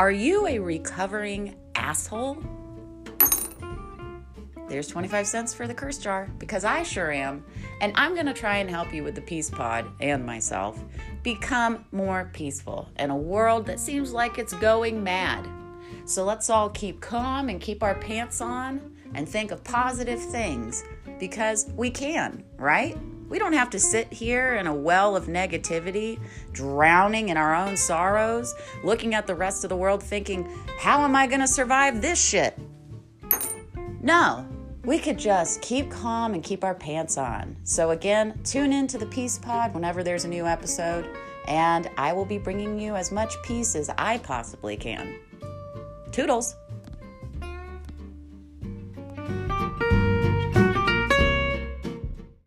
Are you a recovering asshole? There's 25 cents for the curse jar because I sure am. And I'm going to try and help you with the Peace Pod and myself become more peaceful in a world that seems like it's going mad. So let's all keep calm and keep our pants on and think of positive things because we can, right? We don't have to sit here in a well of negativity, drowning in our own sorrows, looking at the rest of the world thinking, how am I going to survive this shit? No, we could just keep calm and keep our pants on. So, again, tune in to the Peace Pod whenever there's a new episode, and I will be bringing you as much peace as I possibly can. Toodles!